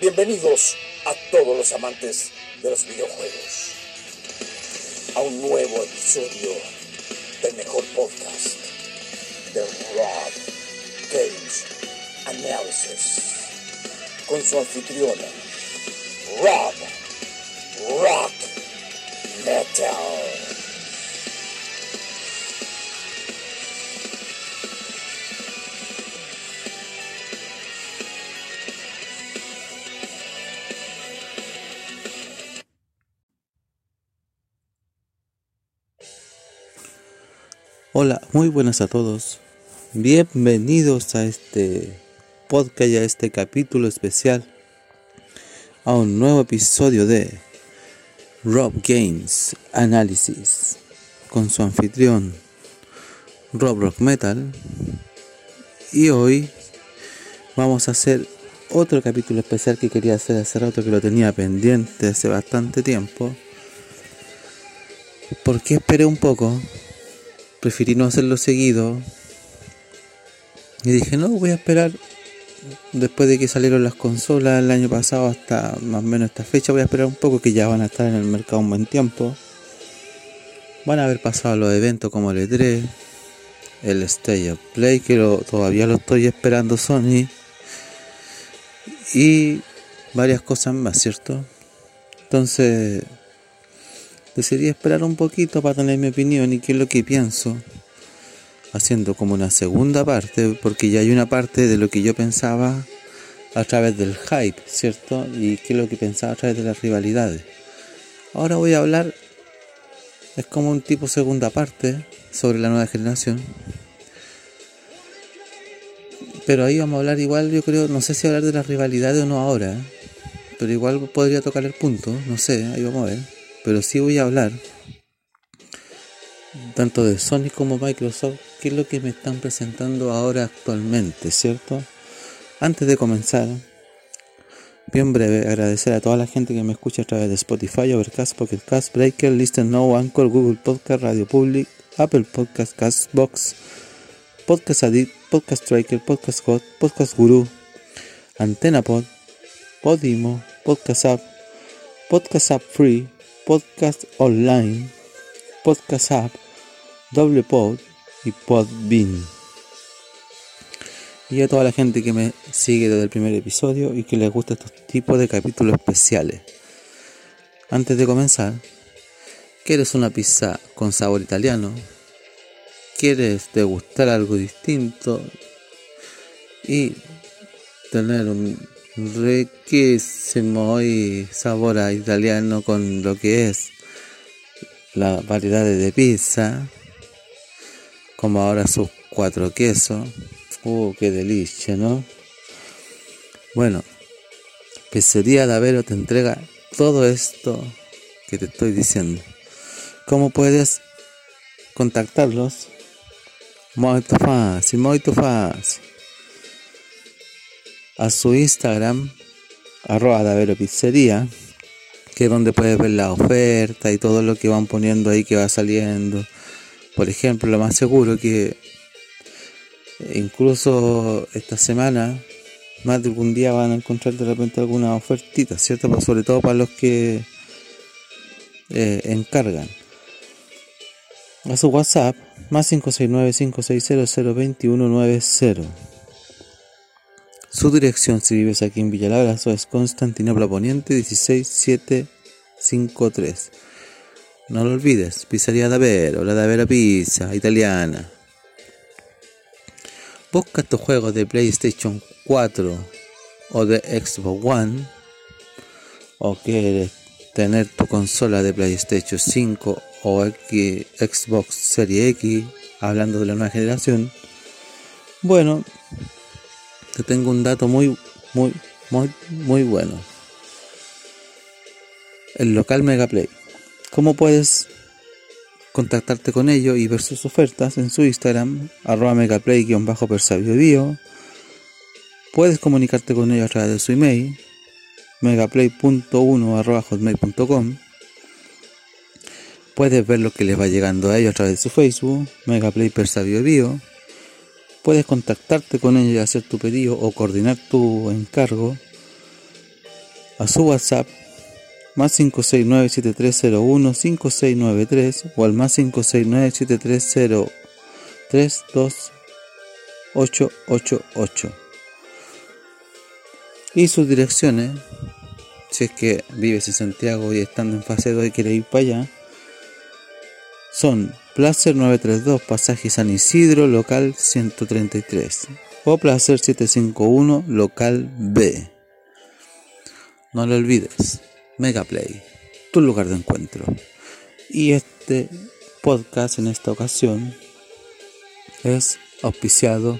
Bienvenidos a todos los amantes de los videojuegos a un nuevo episodio del mejor podcast de Rob Games Analysis con su anfitriona Rob Rock Metal. Hola, muy buenas a todos. Bienvenidos a este podcast y a este capítulo especial, a un nuevo episodio de Rob Games Analysis con su anfitrión Rob Rock Metal. Y hoy vamos a hacer otro capítulo especial que quería hacer hace rato que lo tenía pendiente hace bastante tiempo. Porque esperé un poco preferí no hacerlo seguido. Y dije, no, voy a esperar después de que salieron las consolas el año pasado hasta más o menos esta fecha. Voy a esperar un poco que ya van a estar en el mercado un buen tiempo. Van a haber pasado los eventos como el E3, el Stage of Play, que todavía lo estoy esperando Sony. Y varias cosas más, ¿cierto? Entonces decidí esperar un poquito para tener mi opinión y qué es lo que pienso, haciendo como una segunda parte, porque ya hay una parte de lo que yo pensaba a través del hype, ¿cierto? Y qué es lo que pensaba a través de las rivalidades. Ahora voy a hablar, es como un tipo segunda parte sobre la nueva generación. Pero ahí vamos a hablar igual, yo creo, no sé si hablar de las rivalidades o no ahora, ¿eh? pero igual podría tocar el punto, no sé, ahí vamos a ver pero sí voy a hablar tanto de Sony como Microsoft, qué es lo que me están presentando ahora actualmente, ¿cierto? Antes de comenzar, bien breve, agradecer a toda la gente que me escucha a través de Spotify, Overcast, Pocket Cast, Breaker, Listen Now, Anchor, Google Podcast, Radio Public, Apple Podcast, Castbox, Podcast Addict, Podcast Tracker, Podcast God, Podcast Guru, Antena Pod, Podimo, Podcast App, Podcast App Free, podcast online, podcast app, doble pod y podbean. Y a toda la gente que me sigue desde el primer episodio y que les gusta estos tipos de capítulos especiales. Antes de comenzar, ¿quieres una pizza con sabor italiano? ¿Quieres degustar algo distinto? Y tener un riquísimo y sabor a italiano con lo que es la variedad de pizza, como ahora sus cuatro quesos. Uh, qué delicia, ¿no? Bueno, Pizzería Davero te entrega todo esto que te estoy diciendo. ¿Cómo puedes contactarlos? Muy fácil, muy fácil a su Instagram, arroba Davero Pizzería, que es donde puedes ver la oferta y todo lo que van poniendo ahí que va saliendo. Por ejemplo, lo más seguro que incluso esta semana, más de algún día van a encontrar de repente alguna ofertita, ¿cierto? sobre todo para los que eh, encargan. A su WhatsApp, más 569 560 02190 su dirección, si vives aquí en Villalabrazo, es Constantinopla Poniente 16753. No lo olvides, Pizzería Davero, la Davera Pizza, italiana. Busca tus juegos de PlayStation 4 o de Xbox One, o quieres tener tu consola de PlayStation 5 o Xbox Series X, hablando de la nueva generación. Bueno, te tengo un dato muy, muy, muy, muy bueno. El local Megaplay. ¿Cómo puedes contactarte con ellos y ver sus ofertas en su Instagram, arroba megaplay-persabio Puedes comunicarte con ellos a través de su email, megaplay.1 Puedes ver lo que les va llegando a ellos a través de su Facebook, Megaplay Bio Puedes contactarte con ellos y hacer tu pedido o coordinar tu encargo a su WhatsApp más 569-7301-5693 o al más 569-73032888 y sus direcciones si es que vives en Santiago y estando en fase 2 y quiere ir para allá son Placer 932 Pasaje San Isidro local 133 o Placer 751 local B no lo olvides Megaplay, tu lugar de encuentro. Y este podcast en esta ocasión es auspiciado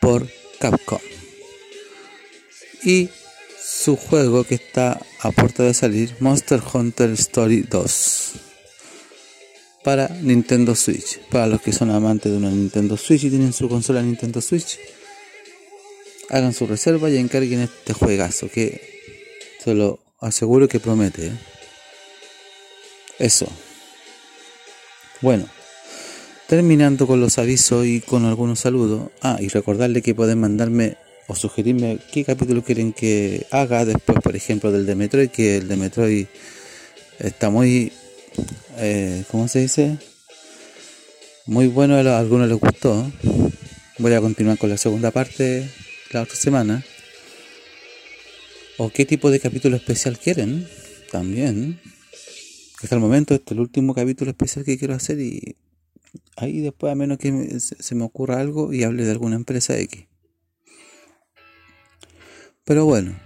por Capcom. Y su juego que está a puerta de salir, Monster Hunter Story 2. Para Nintendo Switch. Para los que son amantes de una Nintendo Switch y tienen su consola Nintendo Switch. Hagan su reserva y encarguen este juegazo que se lo aseguro que promete. ¿eh? Eso. Bueno, terminando con los avisos y con algunos saludos. Ah, y recordarle que pueden mandarme o sugerirme qué capítulo quieren que haga después, por ejemplo, del de Metroid, que el de Metroid está muy, eh, ¿cómo se dice? Muy bueno, a algunos les gustó. Voy a continuar con la segunda parte la otra semana o qué tipo de capítulo especial quieren también. Hasta el momento este es el último capítulo especial que quiero hacer y ahí después a menos que se me ocurra algo y hable de alguna empresa X. Pero bueno,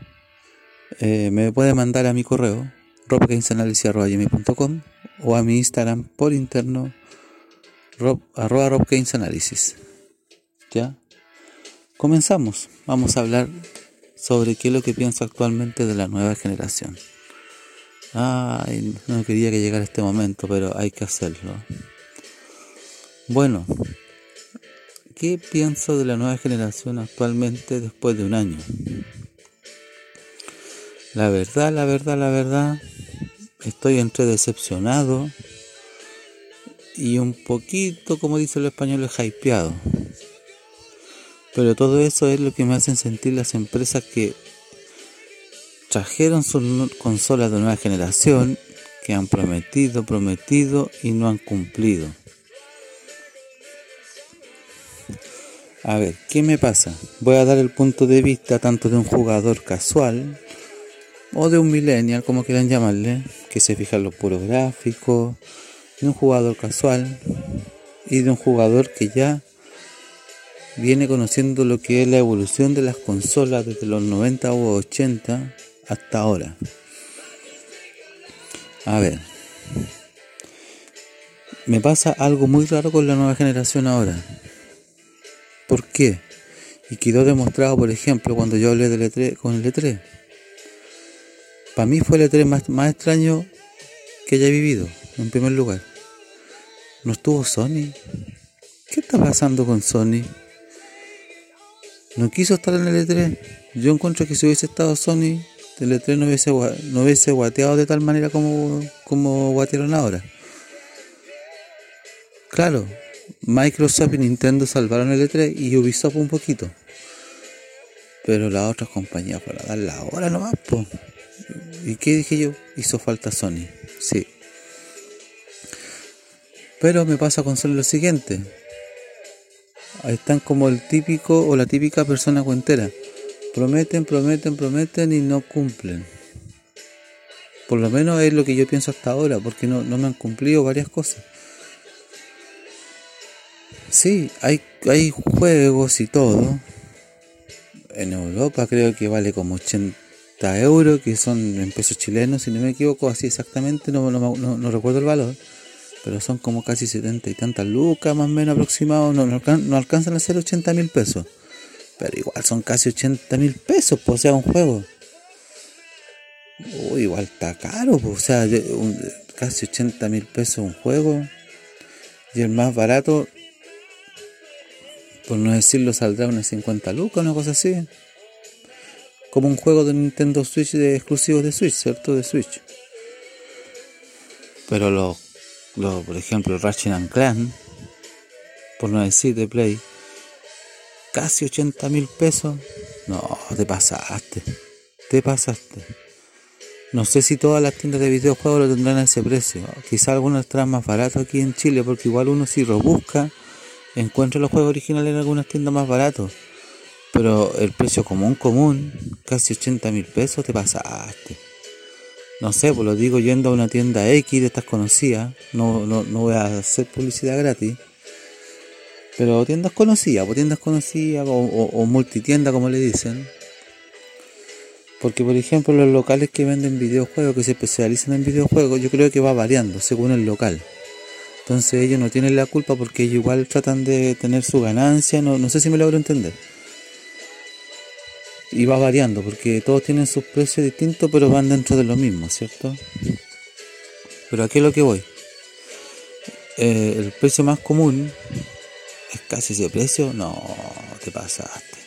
eh, me puede mandar a mi correo robgamesanalysis.com o a mi Instagram por interno rob, arroba ¿Ya? Comenzamos. Vamos a hablar sobre qué es lo que pienso actualmente de la nueva generación. Ay, no quería que llegara este momento, pero hay que hacerlo. Bueno, ¿qué pienso de la nueva generación actualmente después de un año? La verdad, la verdad, la verdad, estoy entre decepcionado y un poquito, como dice el español, hypeado. Pero todo eso es lo que me hacen sentir las empresas que trajeron sus consolas de nueva generación, que han prometido, prometido y no han cumplido. A ver, ¿qué me pasa? Voy a dar el punto de vista tanto de un jugador casual o de un millennial, como quieran llamarle, que se fija en los puros gráficos, de un jugador casual y de un jugador que ya viene conociendo lo que es la evolución de las consolas desde los 90 o 80 hasta ahora. A ver, me pasa algo muy raro con la nueva generación ahora. ¿Por qué? Y quedó demostrado, por ejemplo, cuando yo hablé del E3 con el E3. Para mí fue el E3 más, más extraño que haya vivido, en primer lugar. No estuvo Sony. ¿Qué está pasando con Sony? no quiso estar en el E3. Yo encuentro que si hubiese estado Sony, el E3 no hubiese, no hubiese guateado de tal manera como, como guatearon ahora. Claro, Microsoft y Nintendo salvaron el E3 y Ubisoft un poquito. Pero las otras compañías para dar la hora nomás, po. ¿Y qué dije yo? Hizo falta Sony. Sí. Pero me pasa con Sony lo siguiente están como el típico o la típica persona cuentera. Prometen, prometen, prometen y no cumplen. Por lo menos es lo que yo pienso hasta ahora, porque no, me han cumplido varias cosas. Sí, hay, hay juegos y todo. En Europa creo que vale como 80 euros, que son en pesos chilenos, si no me equivoco, así exactamente, no, no recuerdo el valor pero son como casi setenta y tantas lucas más o menos aproximados, no, no, alcanzan a ser 80 mil pesos, pero igual son casi 80 mil pesos, pues, o sea, un juego. Uy, igual está caro, pues, o sea, casi 80 mil pesos un juego, y el más barato, por no decirlo, saldrá unas 50 lucas, una cosa así. Como un juego de Nintendo Switch de exclusivos de Switch, ¿cierto? De Switch. Pero los por ejemplo, Ratchet Clan, por no decir de Play, casi 80 mil pesos. No, te pasaste, te pasaste. No sé si todas las tiendas de videojuegos lo tendrán a ese precio. Quizá algunos estarán más baratos aquí en Chile porque igual uno si lo busca encuentra los juegos originales en algunas tiendas más baratos. Pero el precio común, común, casi 80 mil pesos, te pasaste. No sé, pues lo digo yendo a una tienda X de estas conocidas. No, no, no voy a hacer publicidad gratis. Pero tiendas conocidas, pues tiendas conocidas o, o multitiendas como le dicen porque por ejemplo los locales que venden videojuegos, que se especializan en videojuegos, yo creo que va variando según el local. Entonces ellos no tienen la culpa porque ellos igual tratan de tener su ganancia, no, no sé si me logro entender. Y va variando porque todos tienen sus precios distintos pero van dentro de lo mismo, ¿cierto? Pero aquí es lo que voy. Eh, el precio más común es casi ese precio. No, te pasaste.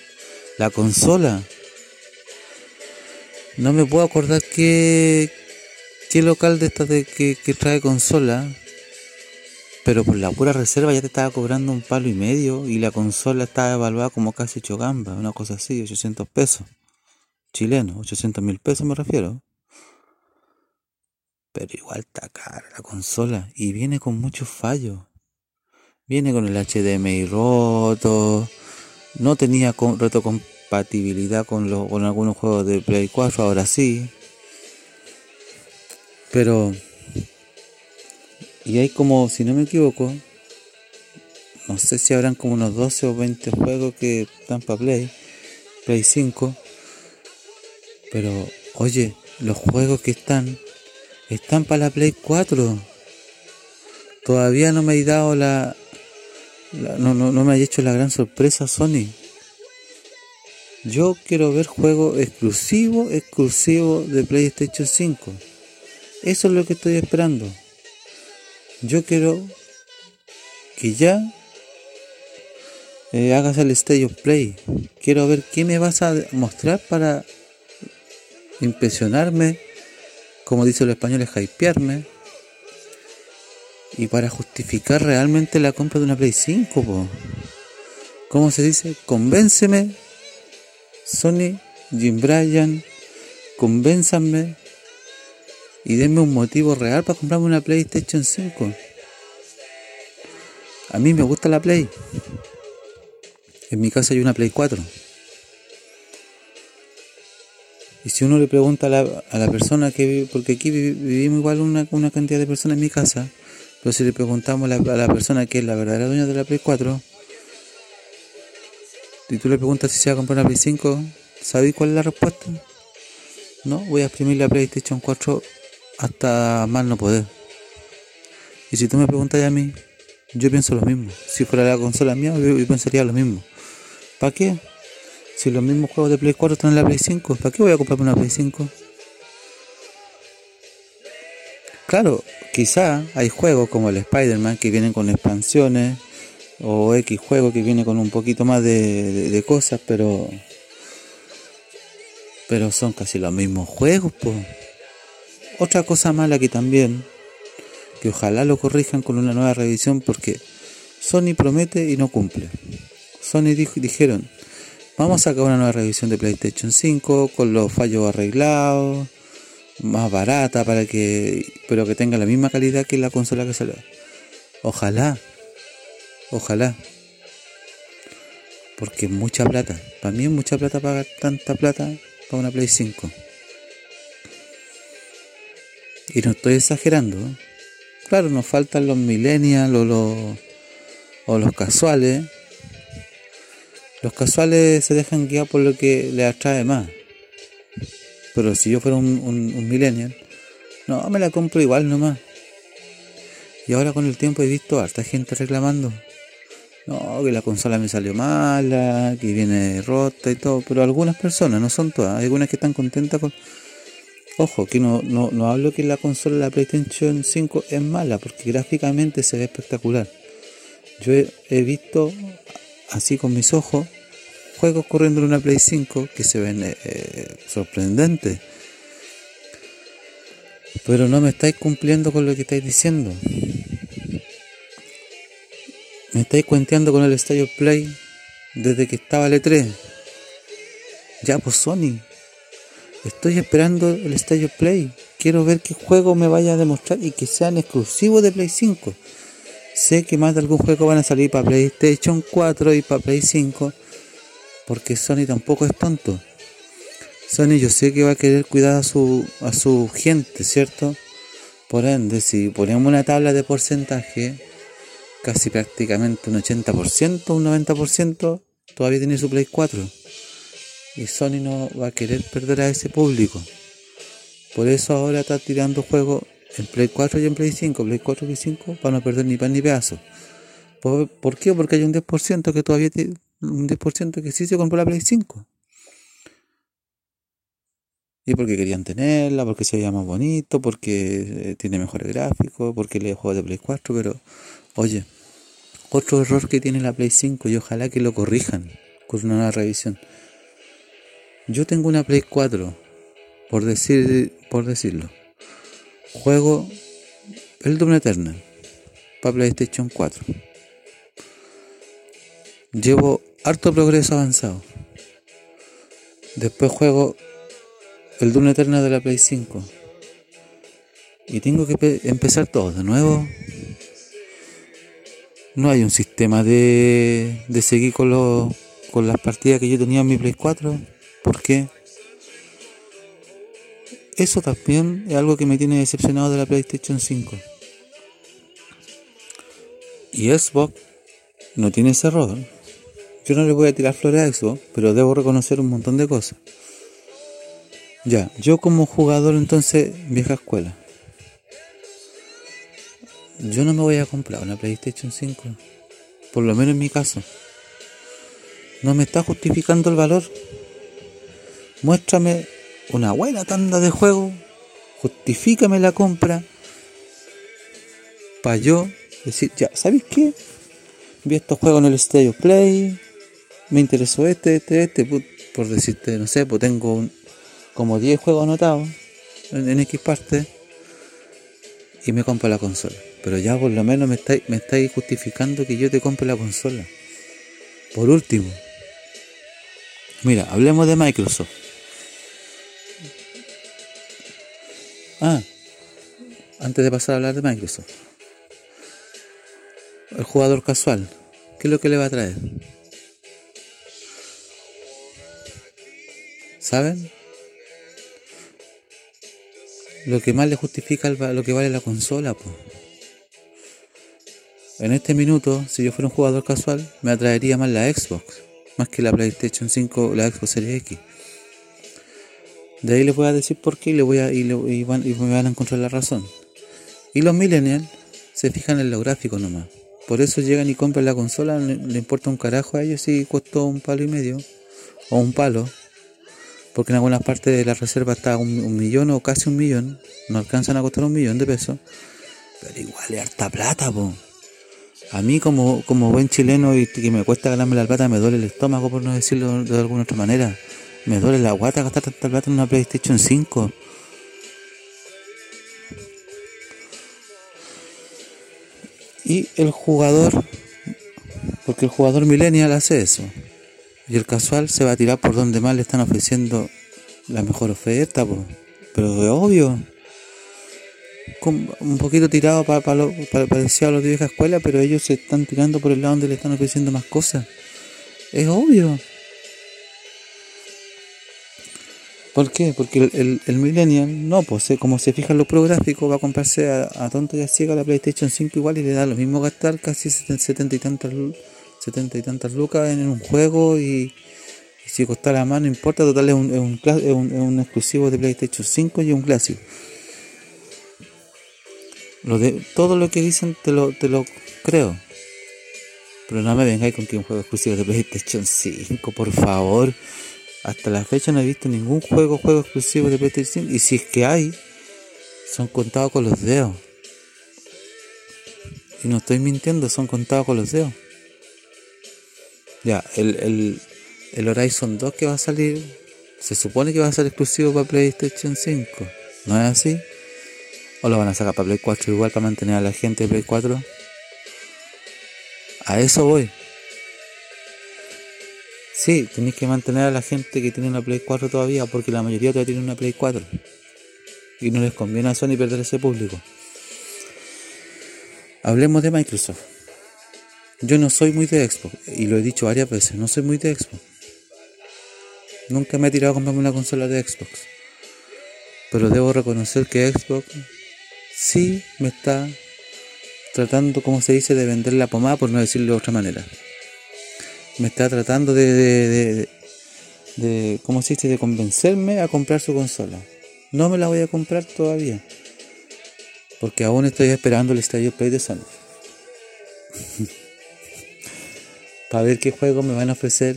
La consola no me puedo acordar qué, qué local de estas de que, trae consola. Pero por la pura reserva ya te estaba cobrando un palo y medio y la consola estaba evaluada como casi 8 gambas, una cosa así, 800 pesos. Chileno, 800 mil pesos me refiero. Pero igual está cara la consola y viene con muchos fallos. Viene con el HDMI roto, no tenía reto compatibilidad con, con algunos juegos de Play 4, ahora sí. Pero... Y hay como, si no me equivoco, no sé si habrán como unos 12 o 20 juegos que están para Play, Play 5. Pero, oye, los juegos que están, están para la Play 4. Todavía no me he dado la, no, no, no me ha hecho la gran sorpresa Sony. Yo quiero ver juegos exclusivos, exclusivos de PlayStation 5. Eso es lo que estoy esperando. Yo quiero que ya eh, hagas el Stage of Play. Quiero ver qué me vas a mostrar para impresionarme, como dice el español, es hypearme. Y para justificar realmente la compra de una Play 5, ¿cómo se dice? Convénceme Sony, Jim Bryan, convénzanme y denme un motivo real para comprarme una PlayStation 5. A mí me gusta la Play. En mi casa hay una Play 4. Y si uno le pregunta a la, persona que vive, porque aquí vivimos igual una, una, cantidad de personas en mi casa, pero si le preguntamos a la, a la persona que es la verdadera dueña de la Play 4, y tú le preguntas si se va a comprar una Play 5, ¿sabéis cuál es la respuesta? No, voy a exprimir la PlayStation 4 hasta más no poder. Y si tú me preguntas a mí, yo pienso lo mismo. Si fuera la consola mía, yo, pensaría lo mismo. ¿Para qué? Si los mismos juegos de Play 4 están en la Play 5, ¿para qué voy a comprarme una Play 5? Claro, quizá hay juegos como el Spider-Man que vienen con expansiones o X juego que viene con un poquito más de, cosas, pero pero son casi los mismos juegos, pues. Otra cosa mala que también, que ojalá lo corrijan con una nueva revisión porque Sony promete y no cumple. Sony dijeron, vamos a sacar una nueva revisión de PlayStation 5 con los fallos arreglados, más barata para que, pero que tenga la misma calidad que la consola que salió. Ojalá, Ojalá. Porque es mucha plata. Para mí es mucha plata pagar tanta plata para una Play 5. Y no estoy exagerando. Claro, nos faltan los millennials o los, o los casuales. Los casuales se dejan guiar por lo que les atrae más. Pero si yo fuera un, un millennial, no, me la compro igual nomás. Y ahora con el tiempo he visto a harta gente reclamando no, que la consola me salió mala, que viene rota y todo, pero algunas personas, no son todas, hay algunas que están contentas con... Ojo, que no, no, hablo que la consola de la PlayStation 5 es mala, porque gráficamente se ve espectacular. Yo he, visto, así con mis ojos, juegos corriendo en una Play 5 que se ven eh, eh, sorprendentes. Pero no me estáis cumpliendo con lo que estáis diciendo. Me estáis cuenteando con el Estadio Play desde que estaba el E3. Ya, pues Sony. Estoy esperando el Stage Play. Quiero ver qué juego me vaya a demostrar y que sean exclusivos de Play 5. Sé que más de algún juego van a salir para PlayStation 4 y para Play 5. Porque Sony tampoco es tonto. Sony yo sé que va a querer cuidar a su, a su gente, ¿cierto? Por ende, si ponemos una tabla de porcentaje, casi prácticamente un 80%, un 90%, todavía tiene su Play 4. Y Sony no va a querer perder a ese público. Por eso ahora está tirando juegos en Play 4 y en Play 5, Play 4 y Play 5, para no perder ni pan ni pedazo. ¿Por, qué? Porque hay un 10% que todavía tiene, un 10% que sí se compró la Play 5. Y porque querían tenerla, porque se veía más bonito, porque eh, tiene mejores gráficos, porque le juego de Play 4, pero oye, otro error que tiene la Play 5 y ojalá que lo corrijan con una nueva revisión. Yo tengo una Play 4, por decir, por decirlo. Juego el Doom Eternal para PlayStation 4. Llevo harto progreso avanzado. Después juego el Doom Eternal de la Play 5. Y tengo que empezar todo de nuevo. No hay un sistema de, de seguir con, los, con las partidas que yo tenía en mi Play 4. ¿Por qué? Eso también es algo que me tiene decepcionado de la PlayStation 5. Y Xbox no tiene ese error. Yo no le voy a tirar flores a Xbox, pero debo reconocer un montón de cosas. Ya, yo como jugador entonces, vieja escuela. Yo no me voy a comprar una PlayStation 5. Por lo menos en mi caso. No me está justificando el valor. Muéstrame una buena tanda de juego, justifícame la compra, para yo decir, ya, ¿sabes qué? Vi estos juegos en el Stereo Play, me interesó este, este, este, por decirte, no sé, pues tengo como 10 juegos anotados en, X parte y me compro la consola. Pero ya por lo menos me estáis, me estáis justificando que yo te compre la consola. Por último, mira, hablemos de Microsoft. Ah, antes de pasar a hablar de Microsoft. El jugador casual, ¿qué es lo que le va a traer? ¿Saben? Lo que más le justifica lo que vale la consola, pues. En este minuto, si yo fuera un jugador casual, me atraería más la Xbox, más que la PlayStation 5 o la Xbox Series X. De ahí les voy a decir por qué y, le voy a, y, me van a encontrar la razón. Y los millennials se fijan en lo gráfico nomás. Por eso llegan y compran la consola, le, le, importa un carajo a ellos si costó un palo y medio o un palo. Porque en algunas partes de la reserva está un, millón o casi un millón. No alcanzan a costar un millón de pesos. Pero igual es harta plata, po. A mí como, como buen chileno y que me cuesta ganarme la plata me duele el estómago por no decirlo de alguna otra manera. Me duele la guata gastar tanta plata en una PlayStation 5. Y el jugador, porque el jugador millennial hace eso. Y el casual se va a tirar por donde más le están ofreciendo la mejor oferta, pero es obvio. un poquito tirado para, para, para, para a los de vieja escuela, pero ellos se están tirando por el lado donde le están ofreciendo más cosas. Es obvio. ¿Por qué? Porque el, el, Millennial, no, pues como se fijan los prográficos, va a comprarse a, tonto y a ciega la PlayStation 5 igual y le da lo mismo gastar casi 70 y tantas, 70 y tantas lucas en un juego y, si costara más no importa, total es un, es un, es un, exclusivo de PlayStation 5 y un clásico. Lo de, todo lo que dicen te lo, te lo creo. Pero no me vengáis con que un juego exclusivo de PlayStation 5, por favor. Hasta la fecha no he visto ningún juego, juego exclusivo de PlayStation y si es que hay, son contados con los dedos. Y no estoy mintiendo, son contados con los dedos. Ya, el, el, Horizon 2 que va a salir, se supone que va a ser exclusivo para PlayStation 5. ¿No es así? ¿O lo van a sacar para Play 4 igual para mantener a la gente de Play 4? A eso voy. Sí, tenéis que mantener a la gente que tiene una Play 4 todavía, porque la mayoría todavía tiene una Play 4. Y no les conviene a Sony perder ese público. Hablemos de Microsoft. Yo no soy muy de Xbox, y lo he dicho varias veces, no soy muy de Xbox. Nunca me he tirado a comprarme una consola de Xbox. Pero debo reconocer que Xbox sí me está tratando, como se dice, de vender la pomada, por no decirlo de otra manera me está tratando de, de, de, ¿cómo de convencerme a comprar su consola. No me la voy a comprar todavía. Porque aún estoy esperando el Stadio Play de Sony. Para ver qué juegos me van a ofrecer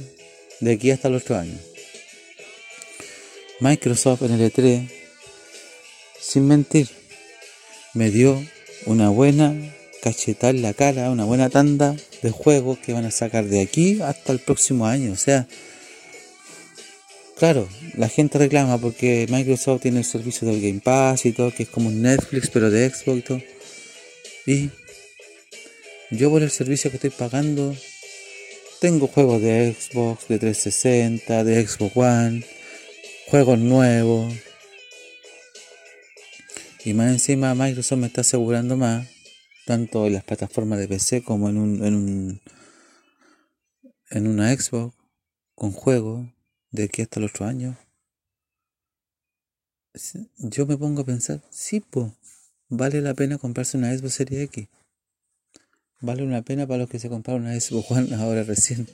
de aquí hasta el otro año. Microsoft en el E3, sin mentir, me dio una buena cachetar la cara, una buena tanda de juegos que van a sacar de aquí hasta el próximo año. O sea, claro, la gente reclama porque Microsoft tiene el servicio del Game Pass y todo, que es como Netflix, pero de Xbox y todo. Y yo por el servicio que estoy pagando, tengo juegos de Xbox, de 360, de Xbox One, juegos nuevos. Y más encima Microsoft me está asegurando más tanto en las plataformas de PC como en un, en un en una Xbox con juegos de aquí hasta el otro año. Yo me pongo a pensar, sí, pues, vale la pena comprarse una Xbox Series X. Vale una pena para los que se compraron una Xbox One ahora recién.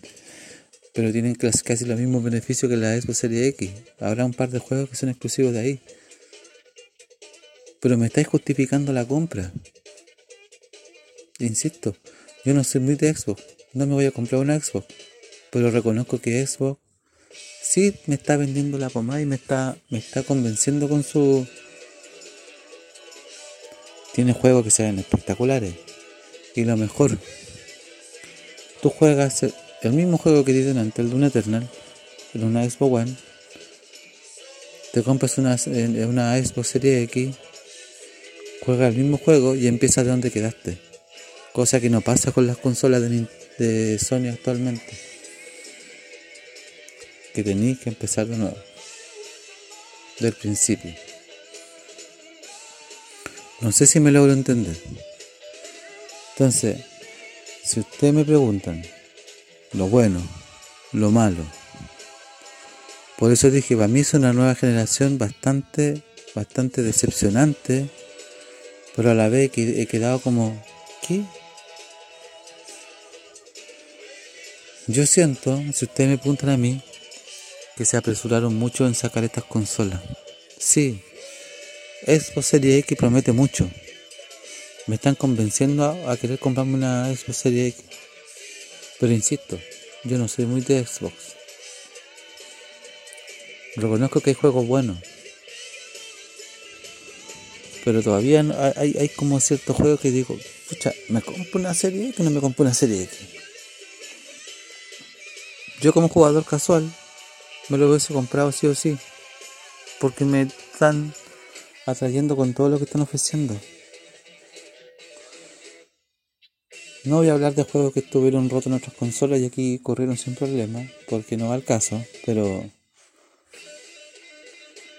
Pero tienen casi los mismos beneficios que la Xbox Series X. Habrá un par de juegos que son exclusivos de ahí. Pero me estáis justificando la compra. Insisto, yo no soy muy de Xbox, no me voy a comprar una Xbox, pero reconozco que Xbox sí me está vendiendo la pomada y me está, me está convenciendo con su... Tiene juegos que se ven espectaculares. Y lo mejor, tú juegas el mismo juego que dicen antes, el de un Eternal, en una Xbox One, te compras una, una Xbox Series X, juegas el mismo juego y empiezas de donde quedaste cosa que no pasa con las consolas de, Sony actualmente. Que tenéis que empezar de nuevo, del principio. No sé si me logro entender. Entonces, si ustedes me preguntan lo bueno, lo malo, por eso dije, para mí es una nueva generación bastante, bastante decepcionante, pero a la vez que he quedado como, ¿qué? Yo siento, si ustedes me preguntan a mí, que se apresuraron mucho en sacar estas consolas. Sí, Xbox Series X promete mucho. Me están convenciendo a, querer comprarme una Xbox Series X. Pero insisto, yo no soy muy de Xbox. Reconozco que hay juegos buenos. Pero todavía hay, hay como ciertos juegos que digo, pucha, ¿me compro una serie X o no me compro una serie X? Yo como jugador casual me lo hubiese comprado sí o sí. Porque me están atrayendo con todo lo que están ofreciendo. No voy a hablar de juegos que estuvieron rotos en otras consolas y aquí corrieron sin problema, porque no va al caso, pero...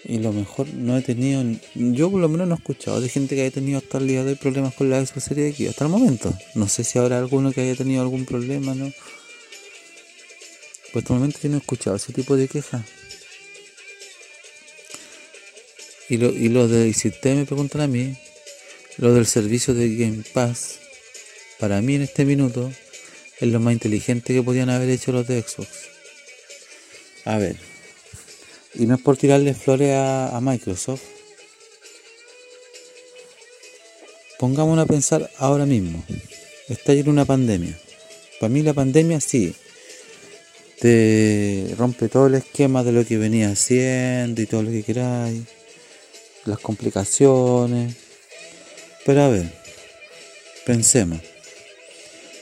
Y lo mejor, no he tenido... Yo por lo menos no he escuchado de gente que haya tenido hasta el día de hoy problemas con la Xbox Series X, hasta el momento. No sé si habrá alguno que haya tenido algún problema, ¿no? Pues el momento yo no he escuchado ese tipo de quejas. Y lo, y lo de, me preguntan a mí, lo del servicio de Game Pass, para mí en este minuto, es lo más inteligente que podían haber hecho los de Xbox. A ver, y no es por tirarle flores a, a Microsoft. Pongámonos a pensar ahora mismo. Está en una pandemia. Para mí la pandemia sí, te rompe todo el esquema de lo que venía haciendo y todo lo que queráis, las complicaciones. Pero a ver, pensemos,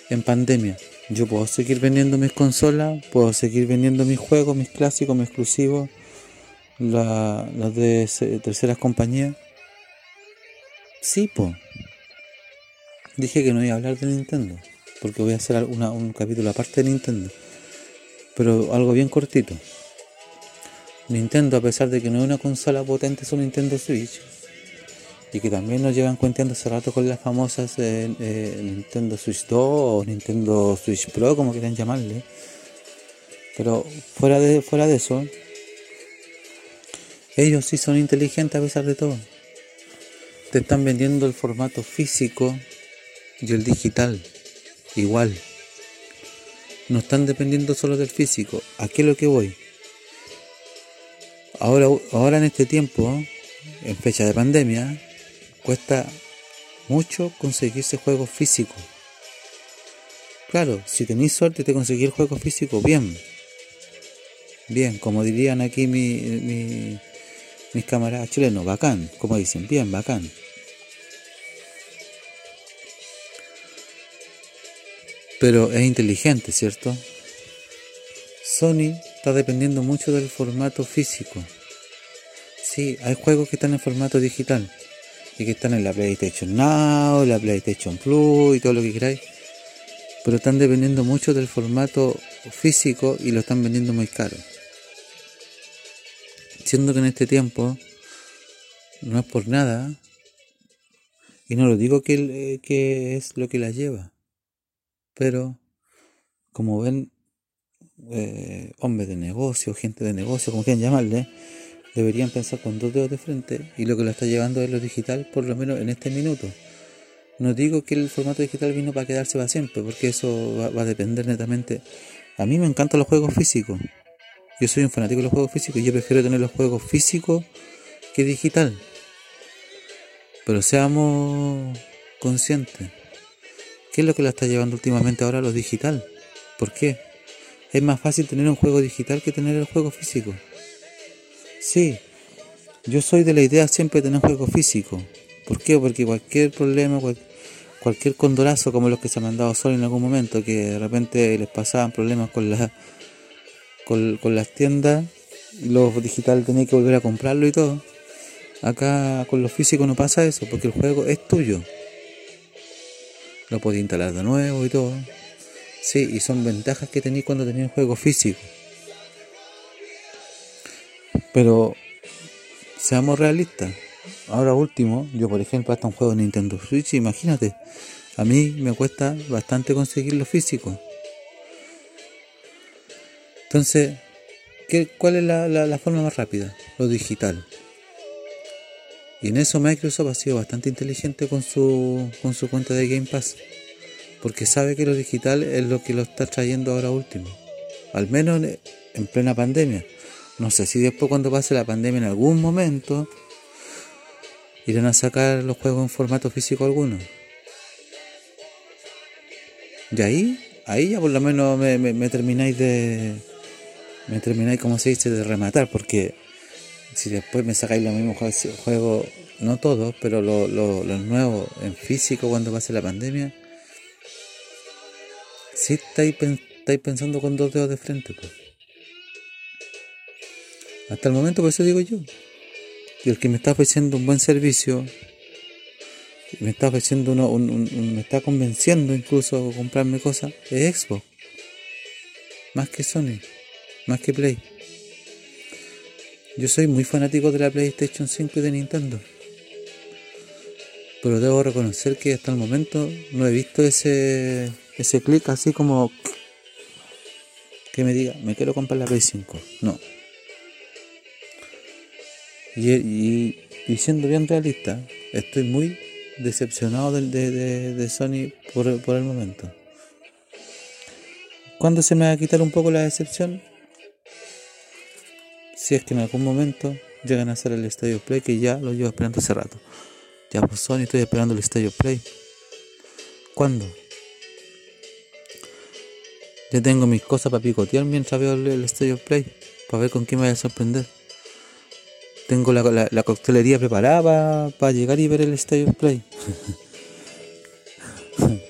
en pandemia, yo puedo seguir vendiendo mis consolas, puedo seguir vendiendo mis juegos, mis clásicos, mis exclusivos, la, los de terceras compañías. Sí, pues. Dije que no iba a hablar de Nintendo, porque voy a hacer una, un capítulo aparte de Nintendo. Pero algo bien cortito. Nintendo, a pesar de que no es una consola potente, es un Nintendo Switch. Y que también nos llevan cuenteando hace rato con las famosas eh, eh, Nintendo Switch 2 o Nintendo Switch Pro, como quieran llamarle. Pero fuera de, fuera de eso, ellos sí son inteligentes a pesar de todo. Te están vendiendo el formato físico y el digital igual. No están dependiendo solo del físico. ¿A qué es lo que voy? Ahora, ahora en este tiempo, en fecha de pandemia, cuesta mucho conseguirse juegos físicos. Claro, si tenéis suerte de conseguir juegos físicos, bien. Bien, como dirían aquí mi, mis camaradas chilenos, bacán, como dicen, bien, bacán. Pero es inteligente, ¿cierto? Sony está dependiendo mucho del formato físico. Sí, hay juegos que están en formato digital y que están en la PlayStation Now, la PlayStation Plus y todo lo que queráis. Pero están dependiendo mucho del formato físico y lo están vendiendo muy caro. Siendo que en este tiempo no es por nada, y no lo digo que, que es lo que la lleva, pero como ven, eh, hombres de negocio, gente de negocio, como quieran llamarle, deberían pensar con dos dedos de frente y lo que lo está llevando es lo digital, por lo menos en este minuto. No digo que el formato digital vino para quedarse para siempre, porque eso va, va a depender netamente. A mí me encantan los juegos físicos, yo soy un fanático de los juegos físicos y yo prefiero tener los juegos físicos que digital. Pero seamos conscientes. ¿Qué es lo que la está llevando últimamente ahora a lo digital? ¿Por qué? Es más fácil tener un juego digital que tener el juego físico. Sí, yo soy de la idea siempre de tener juego físico. ¿Por qué? Porque cualquier problema, cualquier condorazo como los que se han mandado solo en algún momento, que de repente les pasaban problemas con la con, las tiendas, los digitales tenéis que volver a comprarlo y todo. Acá con los físicos no pasa eso, porque el juego es tuyo. Lo podéis instalar de nuevo y todo. Sí, y son ventajas que tenéis cuando tenéis un juego físico. Pero seamos realistas. Ahora último, yo por ejemplo hasta un juego de Nintendo Switch, imagínate, a mí me cuesta bastante conseguir lo físico. Entonces, ¿qué, ¿cuál es la, forma más rápida? Lo digital. Y en eso Microsoft ha sido bastante inteligente con su, con su cuenta de Game Pass. Porque sabe que lo digital es lo que lo está trayendo ahora último. Al menos en plena pandemia. No sé si después cuando pase la pandemia en algún momento irán a sacar los juegos en formato físico alguno. Y ahí, ahí ya por lo menos me termináis de, me termináis, como se dice, de rematar, porque si después me sacáis los mismos juegos, no todos, pero los nuevos en físico cuando pase la pandemia, si estáis, estáis pensando con dos dedos de frente. Pues. Hasta el momento, por eso digo yo, y el que me está ofreciendo un buen servicio, me está ofreciendo uno, me está convenciendo incluso a comprarme cosas, es Xbox, más que Sony más que Play. Yo soy muy fanático de la PlayStation 5 y de Nintendo. Pero debo reconocer que hasta el momento no he visto ese, ese clic así como que me diga, me quiero comprar la Play 5. No. Y, siendo bien realista, estoy muy decepcionado de, de, Sony por, por el momento. ¿Cuándo se me va a quitar un poco la decepción? Si es que en algún momento llegan a hacer el Estadio Play, que ya lo llevo esperando hace rato. Ya pues Sony estoy esperando el Estadio Play. ¿Cuándo? Ya tengo mis cosas para picotear mientras veo el, Estadio Play, para ver con qué me voy a sorprender. Tengo la, coctelería preparada para llegar y ver el Estadio Play.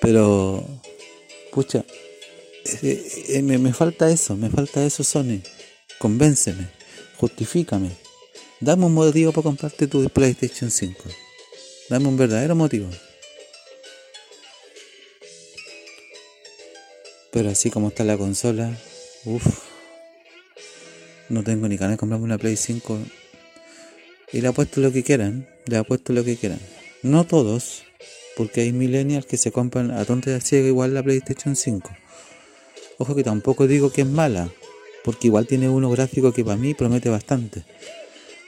Pero, pucha, eh, eh, me falta eso, me falta eso, Sony. Convénceme, justifícame. Dame un motivo para comprarte tu PlayStation 5. Dame un verdadero motivo. Pero así como está la consola, uff, no tengo ni ganas de comprarme una Play 5. Y le apuesto lo que quieran, le apuesto lo que quieran. No todos, porque hay millennials que se compran a tonta y a ciega igual la PlayStation 5. Ojo que tampoco digo que es mala, porque igual tiene uno gráfico que para mí promete bastante.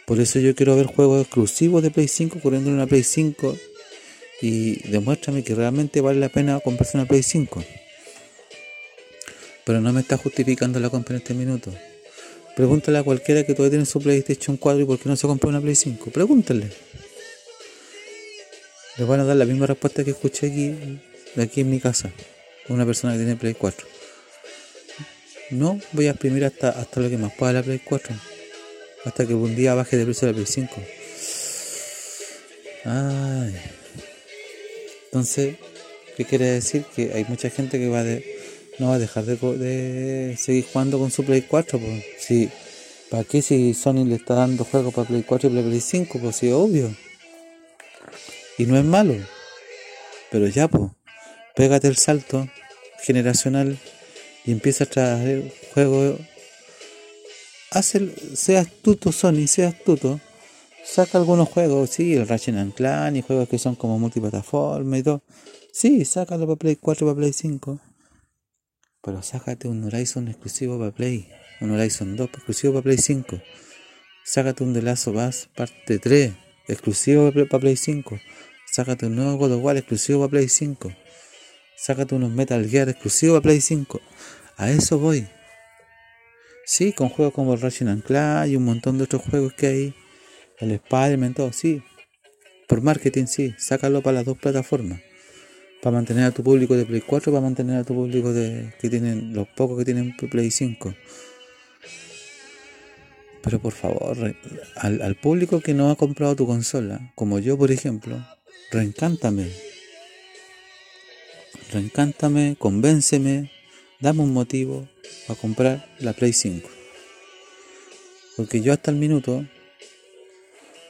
Por eso yo quiero ver juegos exclusivos de Play 5 corriendo en una Play 5 y demuéstrame que realmente vale la pena comprarse una Play 5. Pero no me está justificando la compra en este minuto. Pregúntale a cualquiera que todavía tiene su PlayStation 4 y por qué no se compró una Play 5. Pregúntale. Les van a dar la misma respuesta que escuché aquí, aquí en mi casa. Una persona que tiene Play 4. No voy a exprimir hasta, hasta lo que más pueda la Play 4. Hasta que un día baje de precio la Play 5. Ay. Entonces, ¿qué quiere decir? Que hay mucha gente que va de, no va a dejar de, seguir jugando con su Play 4. Pues. Si, ¿Para qué si Sony le está dando juegos para Play 4 y Play 5? Pues sí, obvio. Y no es malo. Pero ya, pues, pégate el salto generacional y empieza a traer juegos. Haz el, sea astuto, Sony, sea astuto. Saca algunos juegos, sí, el Ratchet and Clan y juegos que son como multiplataforma y todo. Sí, sácalo para Play 4 para Play 5. Pero sácate un Horizon exclusivo para Play. Un Horizon 2 exclusivo para Play 5. Sácate un The Last of parte 3 exclusivo para Play 5. Sácate un nuevo God of War exclusivo para Play 5. Sácate unos Metal Gear exclusivos para Play 5. A eso voy. Sí, con juegos como Ratchet Clank y un montón de otros juegos que hay. El Spider-Man, todo, sí. Por marketing, sí. Sácalo para las dos plataformas. Para mantener a tu público de Play 4, para mantener a tu público de que tienen los pocos que tienen Play 5. Pero por favor, al, al público que no ha comprado tu consola, como yo por ejemplo, reencántame. Reencántame, convénceme, dame un motivo para comprar la Play 5. Porque yo hasta el minuto,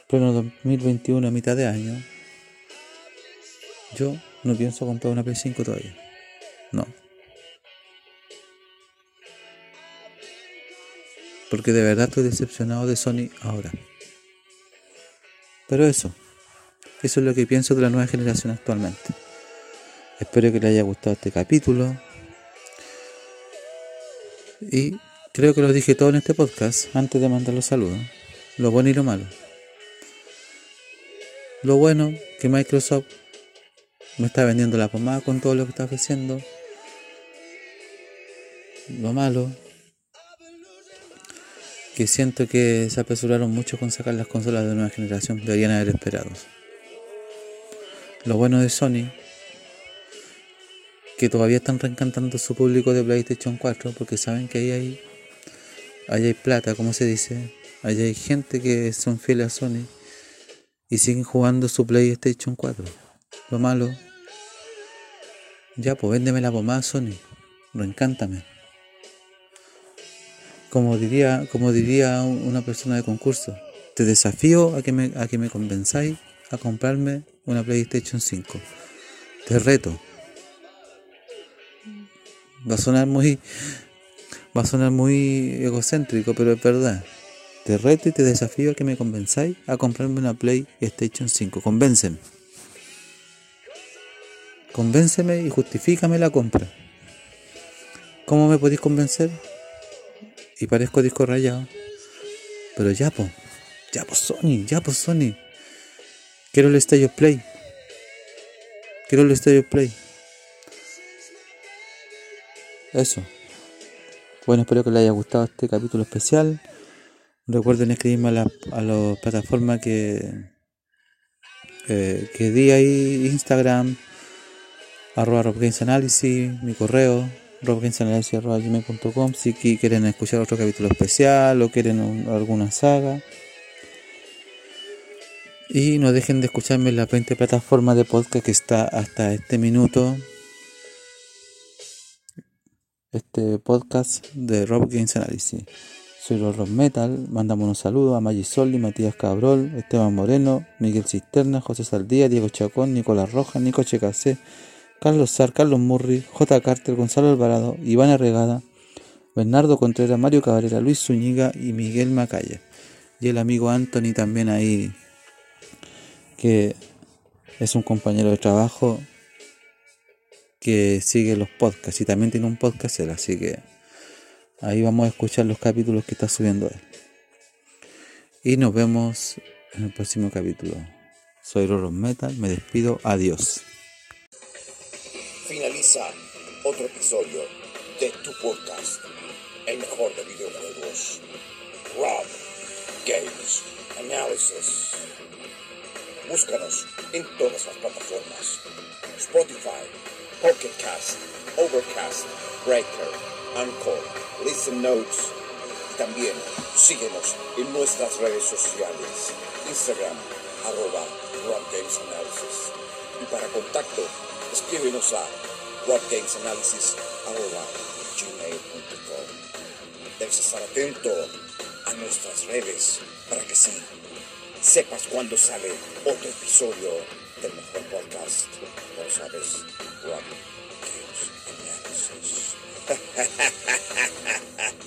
pleno 2021, a mitad de año, yo no pienso comprar una Play 5 todavía. No. Porque de verdad estoy decepcionado de Sony ahora. Pero eso, eso es lo que pienso de la nueva generación actualmente. Espero que les haya gustado este capítulo. Y creo que lo dije todo en este podcast antes de mandar los saludos. Lo bueno y lo malo. Lo bueno que Microsoft me está vendiendo la pomada con todo lo que está ofreciendo. Lo malo que siento que se apresuraron mucho con sacar las consolas de nueva generación. Deberían haber esperado. Lo bueno de Sony, que todavía están reencantando su público de PlayStation 4 porque saben que ahí hay, ahí hay plata, como se dice. Ahí hay gente que son fieles a Sony y siguen jugando su PlayStation 4. Lo malo, ya pues véndeme la pomada Sony, reencántame. Como diría, como diría una persona de concurso, te desafío a que me, a que me convenzáis a comprarme una PlayStation 5. Te reto. Va a sonar muy va a sonar muy egocéntrico, pero es verdad. Te reto y te desafío a que me convenzáis a comprarme una PlayStation 5. Convénceme. Convénceme y justifícame la compra. ¿Cómo me podéis convencer? Y parezco disco rayado. Pero ya, po. Ya, po Sony. Ya, po Sony. Quiero el Stereo Play. Quiero el Stereo Play. Eso. Bueno, espero que les haya gustado este capítulo especial. Recuerden escribirme a, la, a las plataformas que, eh, que di ahí, Instagram, arroba Analysis, mi correo, robgamesanalysis.com si quieren escuchar otro capítulo especial o quieren un, alguna saga. Y no dejen de escucharme en la 20 plataforma de podcast que está hasta este minuto. Este podcast de Rob Games Analysis. Soy Rob Metal. Mandamos un saludo a Maggi Soli, Matías Cabrol, Esteban Moreno, Miguel Cisterna, José Saldía, Diego Chacón, Nicolás Rojas, Nico Checasé, Carlos Sar, Carlos Murri, J. Carter, Gonzalo Alvarado, Iván Arregada, Bernardo Contreras, Mario Cabrera, Luis Zúñiga y Miguel Macaya. Y el amigo Anthony también ahí, que es un compañero de trabajo que sigue los podcasts y también tiene un podcast él, así que ahí vamos a escuchar los capítulos que está subiendo él. Y nos vemos en el próximo capítulo. Soy Roro Metal, me despido, adiós. Finaliza otro episodio de tu podcast, el mejor de videojuegos, Rob Games Analysis. Búscanos en todas las plataformas, Spotify, Pocket Cast, Overcast, Breaker, Anchor, Listen Notes. También síguenos en nuestras redes sociales, Instagram, arroba Analysis. Y para contacto, escríbenos a gmail.com Debes estar atento a nuestras redes para que sí sepas cuando sale otro episodio del mejor podcast. Lo sabes, problem.